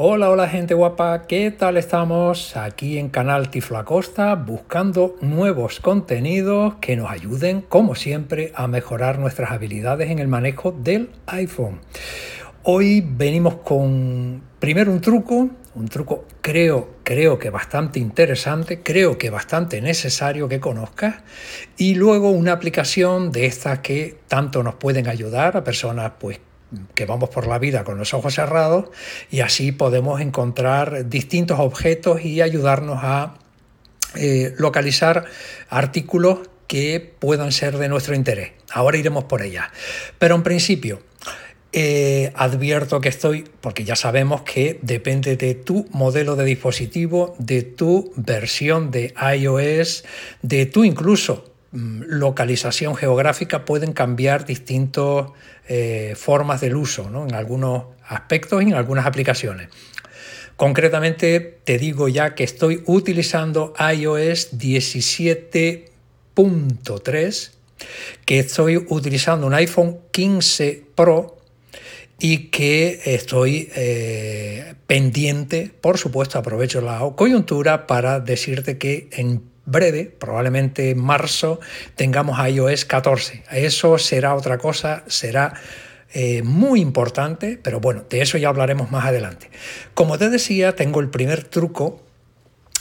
Hola, hola gente guapa, ¿qué tal estamos? Aquí en Canal Tiflacosta buscando nuevos contenidos que nos ayuden, como siempre, a mejorar nuestras habilidades en el manejo del iPhone. Hoy venimos con primero un truco, un truco creo, creo que bastante interesante, creo que bastante necesario que conozcas, y luego una aplicación de estas que tanto nos pueden ayudar a personas pues que vamos por la vida con los ojos cerrados y así podemos encontrar distintos objetos y ayudarnos a eh, localizar artículos que puedan ser de nuestro interés. Ahora iremos por ellas. Pero en principio, eh, advierto que estoy, porque ya sabemos que depende de tu modelo de dispositivo, de tu versión de iOS, de tu incluso localización geográfica pueden cambiar distintas eh, formas del uso en algunos aspectos y en algunas aplicaciones. Concretamente te digo ya que estoy utilizando iOS 17.3, que estoy utilizando un iPhone 15 Pro y que estoy eh, pendiente, por supuesto, aprovecho la coyuntura para decirte que en breve, probablemente en marzo, tengamos iOS 14. Eso será otra cosa, será eh, muy importante, pero bueno, de eso ya hablaremos más adelante. Como te decía, tengo el primer truco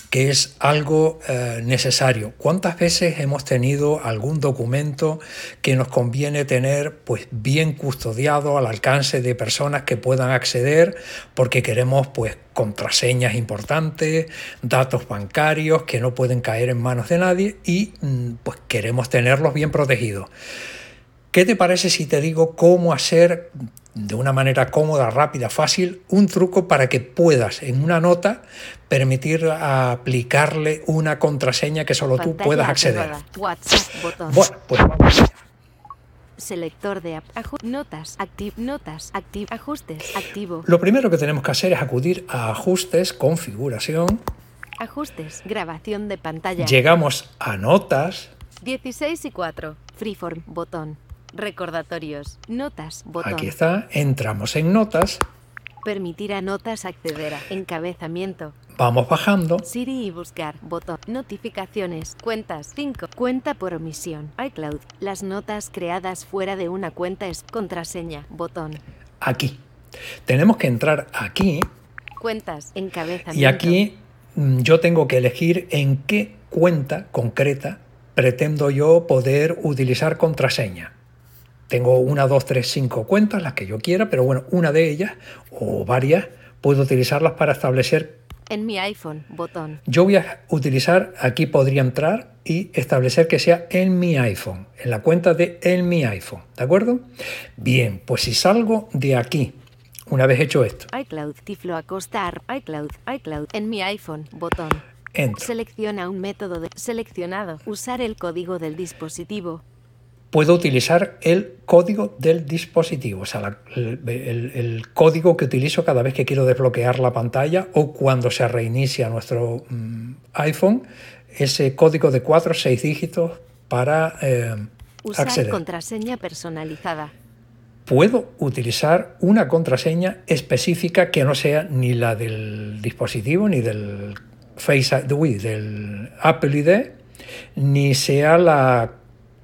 que es algo eh, necesario. ¿Cuántas veces hemos tenido algún documento que nos conviene tener pues bien custodiado al alcance de personas que puedan acceder porque queremos pues contraseñas importantes, datos bancarios que no pueden caer en manos de nadie y mm, pues queremos tenerlos bien protegidos? ¿Qué te parece si te digo cómo hacer de una manera cómoda, rápida, fácil, un truco para que puedas en una nota permitir aplicarle una contraseña que solo tú puedas acceder. Bueno, pues vamos Selector de notas, activ, notas, activ, ajustes, activo. Lo primero que tenemos que hacer es acudir a ajustes, configuración. Ajustes, grabación de pantalla. Llegamos a notas. 16 y 4, freeform, botón. Recordatorios. Notas. Botón. Aquí está. Entramos en notas. Permitir a notas acceder a encabezamiento. Vamos bajando. Siri y buscar. Botón. Notificaciones. Cuentas. 5. Cuenta por omisión. iCloud. Las notas creadas fuera de una cuenta es contraseña. Botón. Aquí. Tenemos que entrar aquí. Cuentas. Encabezamiento. Y aquí mm, yo tengo que elegir en qué cuenta concreta pretendo yo poder utilizar contraseña. Tengo una, dos, tres, cinco cuentas, las que yo quiera, pero bueno, una de ellas o varias puedo utilizarlas para establecer. En mi iPhone, botón. Yo voy a utilizar, aquí podría entrar y establecer que sea en mi iPhone, en la cuenta de en mi iPhone, ¿de acuerdo? Bien, pues si salgo de aquí, una vez hecho esto. iCloud, Tiflo Acostar, iCloud, iCloud, en mi iPhone, botón. Entro. Selecciona un método de seleccionado. Usar el código del dispositivo puedo utilizar el código del dispositivo, o sea, el, código que utilizo cada vez que quiero desbloquear la pantalla o cuando se reinicia nuestro mm, iPhone, ese código de 4 o 6 dígitos para eh, Usar acceder. contraseña personalizada. Puedo utilizar una contraseña específica que no sea ni la del dispositivo, ni del Face ID, del Apple ID, ni sea la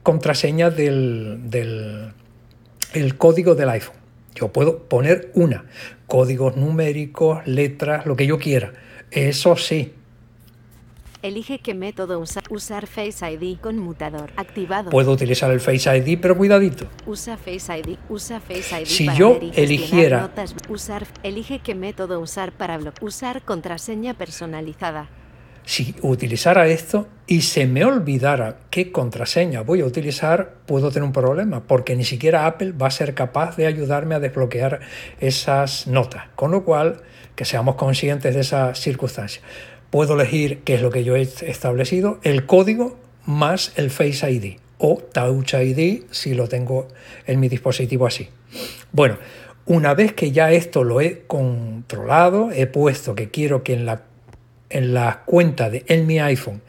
contraseña del, el código del iPhone. Yo puedo poner una, códigos numéricos, letras, lo que yo quiera. Eso sí. Elige qué método usar. Usar Face ID conmutador activado. Puedo utilizar el Face ID, pero cuidadito. Usa Face ID. Usa Face ID. Si yo eligiera. Usar. Elige qué método usar para bloquear. Usar contraseña personalizada si utilizara esto y se me olvidara qué contraseña voy a utilizar, puedo tener un problema, porque ni siquiera Apple va a ser capaz de ayudarme a desbloquear esas notas. Con lo cual, que seamos conscientes de esa circunstancia. Puedo elegir qué es lo que yo he establecido, el código más el Face ID o Touch ID si lo tengo en mi dispositivo así. Bueno, una vez que ya esto lo he controlado, he puesto que quiero que en la en la cuenta de en mi iPhone,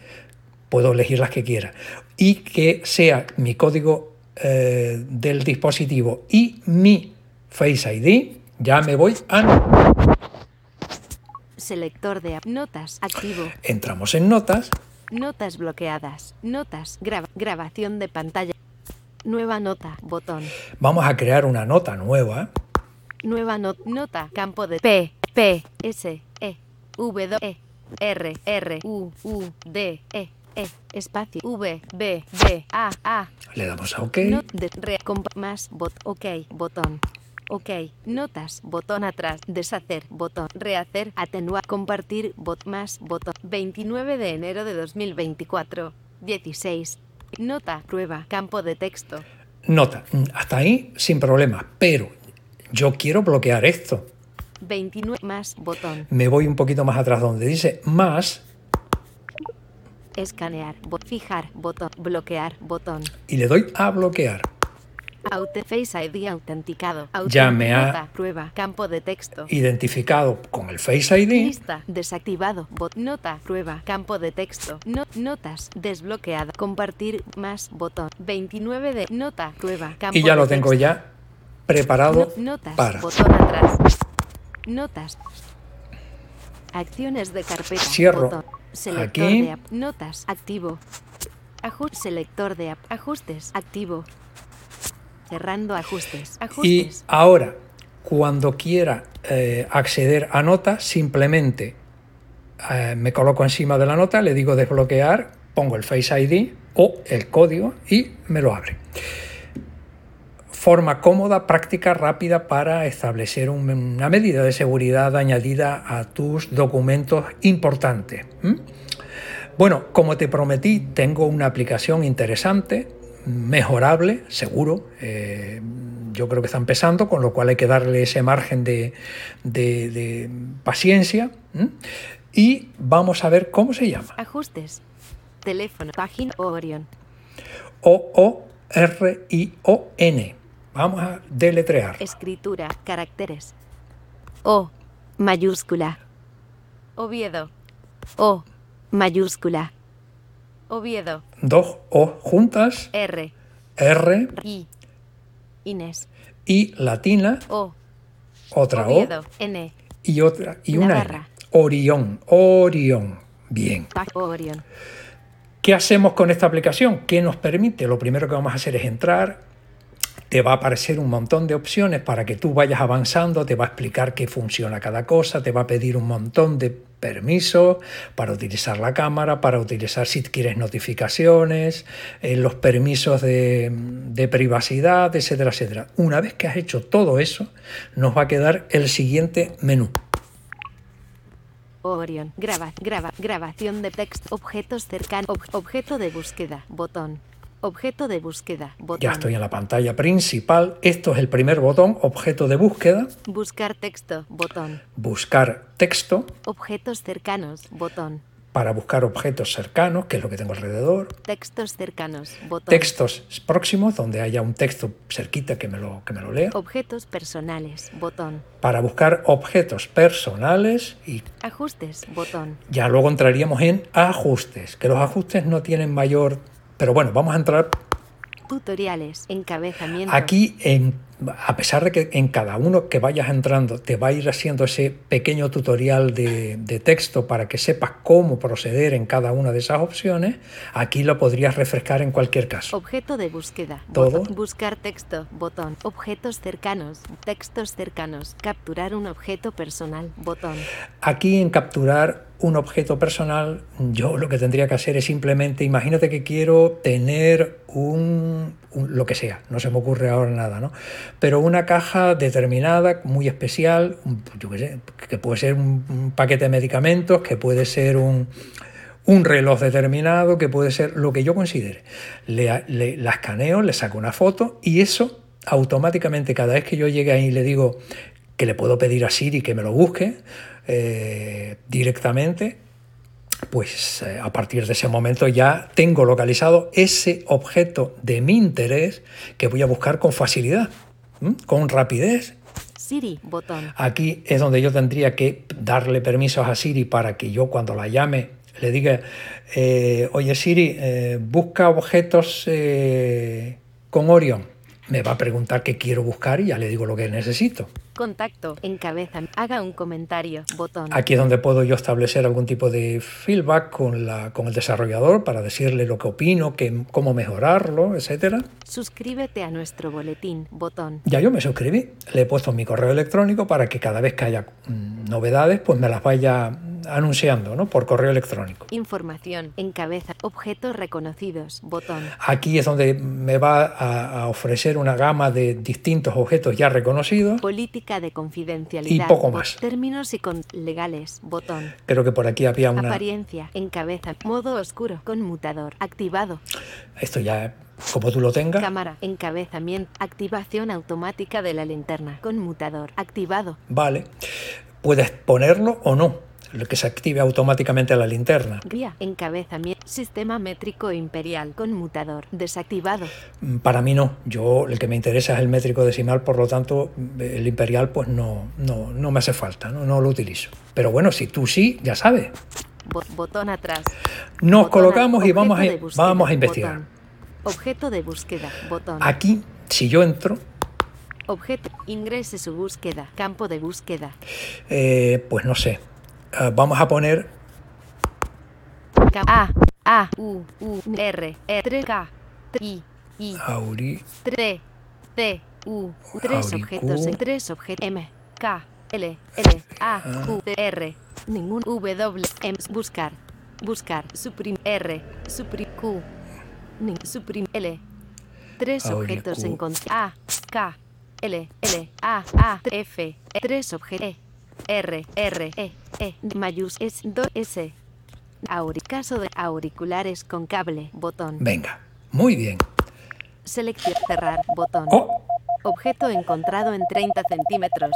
puedo elegir las que quiera, y que sea mi código eh, del dispositivo y mi Face ID, ya me voy a... Selector de. Notas. Activo. Entramos en notas. Notas bloqueadas. Notas. Graba- grabación de pantalla. Nueva nota. Botón. Vamos a crear una nota nueva. Nueva no- nota. Campo de P, P, S, E, W, E, R, R, U, U, D, E, E, espacio, V, B, B, A, A. Le damos a OK. Not de re, comp- más, bot, OK, botón. OK, notas, botón atrás, deshacer, botón, rehacer, atenuar, compartir, bot más, botón. 29 de enero de 2024, 16. Nota, prueba, campo de texto. Nota. Hasta ahí sin problema. Pero yo quiero bloquear esto. 29 más, botón. Me voy un poquito más atrás donde dice más Escanear, bo- fijar, botón, bloquear, botón. y le doy a bloquear. Face ID autenticado. Ya me ha- prueba, campo de texto. Identificado con el Face ID. Lista, desactivado, bot, nota, prueba, campo de texto, no, notas, desbloqueada, compartir, más, botón, 29 de, nota, prueba, campo Y ya de lo tengo texto. ya preparado No- notas, para. botón atrás, notas, acciones de carpeta, Cierro. Botón, selector aquí. de app, notas, activo, Ajust, selector de app, ajustes, activo, cerrando ajustes, Y ajustes, ahora, cuando quiera eh, acceder a nota, simplemente eh, me coloco encima de la nota, le digo desbloquear, pongo el Face ID o el código y me lo abre. Forma cómoda, práctica, rápida para establecer un- una medida de seguridad añadida a tus documentos importantes. Bueno, como te prometí, tengo una aplicación interesante, mejorable, seguro. eh, yo creo que está empezando, con lo cual hay que darle ese margen de, de- de paciencia. Y vamos a ver cómo se llama. ajustes, teléfono, página Orion. O-O-R-I-O-N. Vamos a deletrear. Escritura, caracteres. O, mayúscula. Oviedo. O, mayúscula. Oviedo. Dos O juntas, R, R I. Inés. y latina, O, otra O Oviedo. N, y otra y una. Navarra. Orión, Orión. Bien. Orion. ¿Qué hacemos con esta aplicación? ¿Qué nos permite? Lo primero que vamos a hacer es entrar. Te va a aparecer un montón de opciones para que tú vayas avanzando, te va a explicar qué funciona cada cosa, te va a pedir un montón de permisos para utilizar la cámara, para utilizar si quieres notificaciones, eh, los permisos de, privacidad, etcétera, etcétera. Una vez que has hecho todo eso, nos va a quedar el siguiente menú. Orion. Graba, graba, grabación de texto. Objetos cercanos. ob- objeto de búsqueda. Botón. Objeto de búsqueda. Botón. Ya estoy en la pantalla principal. Esto es el primer botón, objeto de búsqueda. Buscar texto. Botón. Buscar texto Objetos cercanos. Botón. para buscar objetos cercanos, que es lo que tengo alrededor. Textos cercanos. Botón. Textos próximos, donde haya un texto cerquita que me lo, que me lo lea. Objetos personales. Botón. Para buscar objetos personales y Ajustes. Botón. ya luego entraríamos en ajustes, que los ajustes no tienen mayor... Pero bueno, vamos a entrar Tutoriales. Encabezamiento. Aquí, en, a pesar de que en cada uno que vayas entrando te va a ir haciendo ese pequeño tutorial de, de texto para que sepas cómo proceder en cada una de esas opciones, aquí lo podrías refrescar en cualquier caso. Objeto de búsqueda. Todo. Botón. Buscar texto. Botón. Objetos cercanos. Textos cercanos. Capturar un objeto personal. Botón. Aquí en capturar un objeto personal, yo lo que tendría que hacer es simplemente, imagínate que quiero tener un, lo que sea, no se me ocurre ahora nada, ¿no? Pero una caja determinada, muy especial, yo qué sé, que puede ser un, paquete de medicamentos, que puede ser un, un reloj determinado, que puede ser lo que yo considere. Le, la escaneo, le saco una foto y eso automáticamente cada vez que yo llegue ahí le digo que le puedo pedir a Siri que me lo busque eh, directamente, pues eh, a partir de ese momento ya tengo localizado ese objeto de mi interés que voy a buscar con facilidad, ¿m? con rapidez Siri. Botón. Aquí es donde yo tendría que darle permisos a Siri para que yo cuando la llame le diga, eh, oye Siri, eh, busca objetos eh, con Orion. Me va a preguntar qué quiero buscar y ya le digo lo que necesito. Contacto. Encabeza. Haga un comentario. Botón. Aquí es donde puedo yo establecer algún tipo de feedback con, la, con el desarrollador para decirle lo que opino, que, cómo mejorarlo, etcétera. Suscríbete a nuestro boletín. Botón. Ya yo me suscribí. Le he puesto mi correo electrónico para que cada vez que haya mm, novedades, pues me las vaya anunciando ¿no? por correo electrónico. Información. Encabeza. Objetos reconocidos. Botón. Aquí es donde me va a, a ofrecer una gama de distintos objetos ya reconocidos. Política de confidencialidad. Y poco más. Términos y con legales. Botón. Creo que por aquí había una... Apariencia. Encabeza. Modo oscuro. Conmutador. Activado. Esto ya como tú lo tengas. Cámara. Encabezamiento. Activación automática de la linterna. Conmutador. Activado. Vale. Puedes ponerlo o no lo que se active automáticamente la linterna. Guía, encabezamiento, sistema métrico imperial, conmutador, desactivado. Mm, Para mí no, yo el que me interesa es el métrico decimal, por lo tanto el imperial pues no, no, no me hace falta, ¿no? no lo utilizo. Pero bueno, si tú sí, ya sabes. Bo- botón atrás. Nos Botón colocamos y vamos a, búsqueda, vamos a investigar. botón. Objeto de búsqueda, botón. Aquí, si yo entro, Objeto, ingrese su búsqueda, campo de búsqueda. eh, pues no sé, eh, vamos a poner A, A, U, U, R, E, 3, K, T, I, I, Auri, 3, C, U, tres objetos en tres objetos M, K, L, L, A, U, R, ningún W, M, buscar, buscar, suprim, R, suprim, Q, suprim, L, tres objetos en A, K, L, L, A, A, F, E, tres objetos, E, R, R, E, E, mayús, S, 2, S, Auri, caso de auriculares con cable, botón, venga, muy bien. selección, cerrar, botón. Oh, Objeto encontrado en 30 centímetros.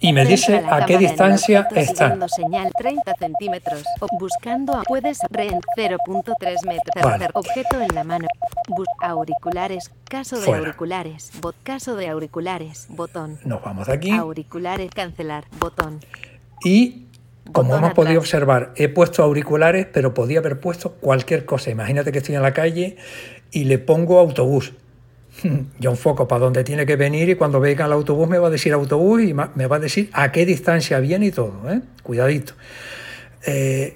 Y me dice a qué distancia siguiendo señal 30 centímetros. Buscando puedes re 0.3 metros. Vale. Objeto en la mano. Bus auriculares. Caso de Fuera. auriculares. Bot caso de auriculares. Botón. Nos vamos de aquí. Auriculares. Cancelar. Botón. Y como Botón hemos podido atrás. observar, he puesto auriculares, pero podía haber puesto cualquier cosa. Imagínate que estoy en la calle y le pongo autobús. Yo enfoco para donde tiene que venir y cuando venga el autobús me va a decir autobús y me va a decir a qué distancia viene y todo. ¿eh? Cuidadito. Eh,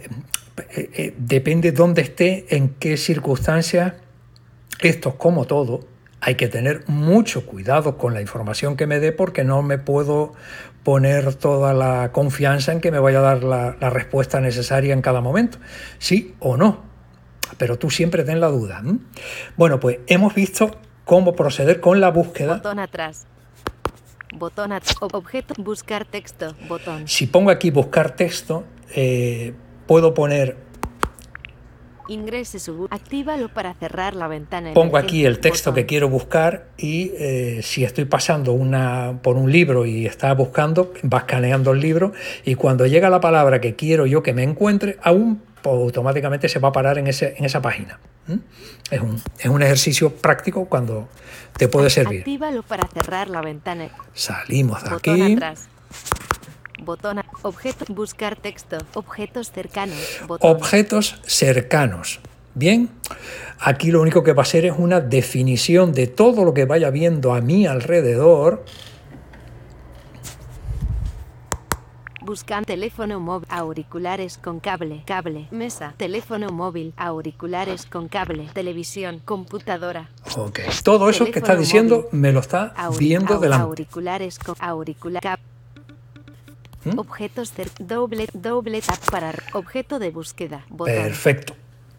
eh, eh, depende dónde esté, en qué circunstancias. Esto, como todo, hay que tener mucho cuidado con la información que me dé porque no me puedo poner toda la confianza en que me vaya a dar la, respuesta necesaria en cada momento, sí o no. Pero tú siempre ten la duda. Bueno, pues hemos visto cómo proceder con la búsqueda. Botón atrás. Botón atrás. Objeto. Buscar texto. Botón. Si pongo aquí buscar texto, eh, puedo poner Ingrese su Actívalo para cerrar la ventana. pongo aquí el texto que quiero buscar y eh, si estoy pasando una, por un libro y está buscando, va escaneando el libro y cuando llega la palabra que quiero yo que me encuentre, aún pues, automáticamente se va a parar en, ese, en esa página. ¿Mm? Es, un, es un ejercicio práctico cuando te puede servir. Actívalo para cerrar la ventana. Salimos de Botón aquí. atrás. Botón objeto buscar texto. Objetos cercanos. Botón. Objetos cercanos. Bien, aquí lo único que va a ser es una definición de todo lo que vaya viendo a mi alrededor. Buscan teléfono móvil. Auriculares con cable. Cable. Mesa. Teléfono móvil. Auriculares con cable. Televisión. Computadora. Ok. Todo eso que está diciendo móvil. me lo está viendo delante. Auriculares con auricular. cap- ¿Mm? Objetos doble doble tap para objeto de búsqueda. Botón. Perfecto.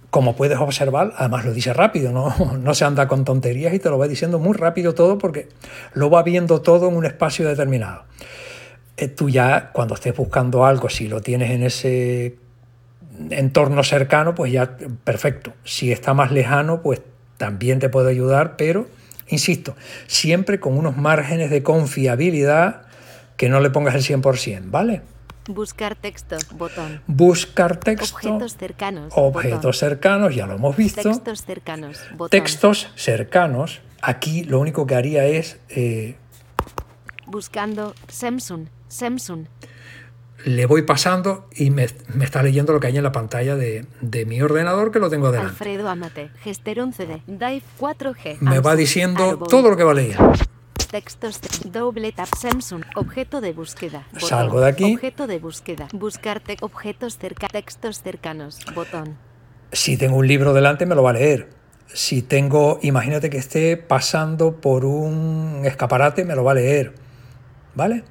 Como puedes observar, además lo dice rápido, no, no se anda con tonterías y te lo va diciendo muy rápido todo porque lo va viendo todo en un espacio determinado. Eh, tú ya cuando estés buscando algo, si lo tienes en ese entorno cercano, pues ya perfecto. Si está más lejano, pues también te puede ayudar, pero, insisto, siempre con unos márgenes de confiabilidad que no le pongas el 100%, ¿vale? Buscar texto. Botón. Buscar texto. Objetos cercanos. Objetos botón. cercanos, ya lo hemos visto. Textos cercanos. Botón. Textos cercanos. Aquí lo único que haría es, eh, Buscando Samsung. Samsung. le voy pasando y me, me está leyendo lo que hay en la pantalla de, de mi ordenador que lo tengo delante. Alfredo Amate. Gesterón CD. Dive 4G. Me va diciendo Arboy. todo lo que va leyendo. textos, doble tap Samsung, objeto de búsqueda. botón, Salgo de aquí. Objeto de búsqueda. Buscarte objetos cerca, textos cercanos. Botón. Si tengo un libro delante me lo va a leer. Si tengo, imagínate que esté pasando por un escaparate, me lo va a leer. ¿Vale?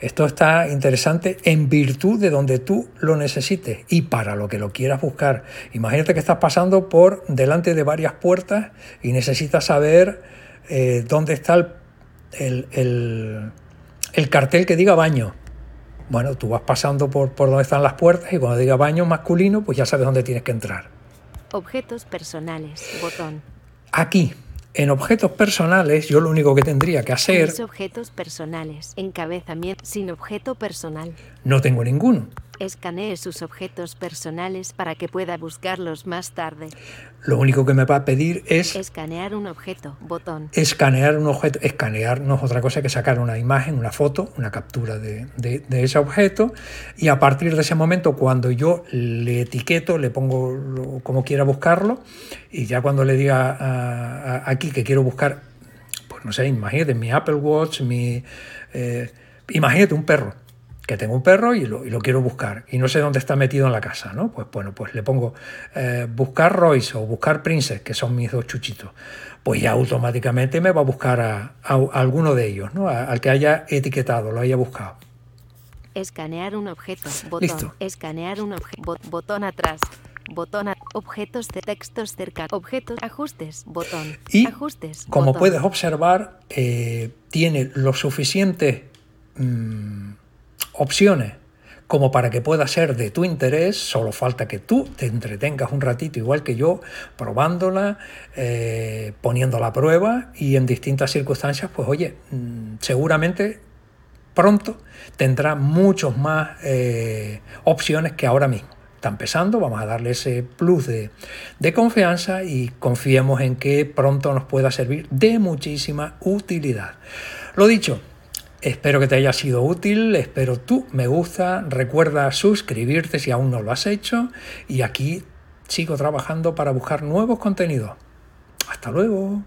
Esto está interesante en virtud de donde tú lo necesites y para lo que lo quieras buscar. Imagínate que estás pasando por delante de varias puertas y necesitas saber eh, dónde está el, el- el- el cartel que diga baño. Bueno, tú vas pasando por, por donde están las puertas y cuando diga baño masculino, pues ya sabes dónde tienes que entrar. Objetos personales. Botón. Aquí, en objetos personales, yo lo único que tendría que hacer, Mis objetos personales. Encabezamiento sin objeto personal. no tengo ninguno. Escanee sus objetos personales para que pueda buscarlos más tarde. Lo único que me va a pedir es Escanear un objeto. Botón. escanear un objeto. Escanear no es otra cosa que sacar una imagen, una foto, una captura de, de- de ese objeto. Y a partir de ese momento, cuando yo le etiqueto, le pongo lo- como quiera buscarlo, y ya cuando le diga a- a- aquí que quiero buscar, pues no sé, imagínate mi Apple Watch, mi. eh, imagínate un perro. Que tengo un perro y lo, y lo quiero buscar y no sé dónde está metido en la casa, ¿no? Pues bueno, pues le pongo eh, buscar Royce o buscar Princess, que son mis dos chuchitos. Pues ya automáticamente me va a buscar a, a- a alguno de ellos, ¿no? A- al que haya etiquetado, lo haya buscado. Escanear un objeto. Botón. Listo. Escanear un objeto. botón atrás. Botón a- objetos de textos cerca. Objetos. Ajustes. Botón. Y Ajustes. como botón. puedes observar, eh, tiene lo suficiente mm, opciones como para que pueda ser de tu interés, solo falta que tú te entretengas un ratito igual que yo, probándola, eh, poniéndola a prueba y en distintas circunstancias, pues oye, mm, seguramente pronto tendrá muchos más eh, opciones que ahora mismo. Está empezando, vamos a darle ese plus de, de confianza y confiemos en que pronto nos pueda servir de muchísima utilidad. Lo dicho, espero que te haya sido útil, espero tú me gusta, recuerda suscribirte si aún no lo has hecho y aquí sigo trabajando para buscar nuevos contenidos. Hasta luego.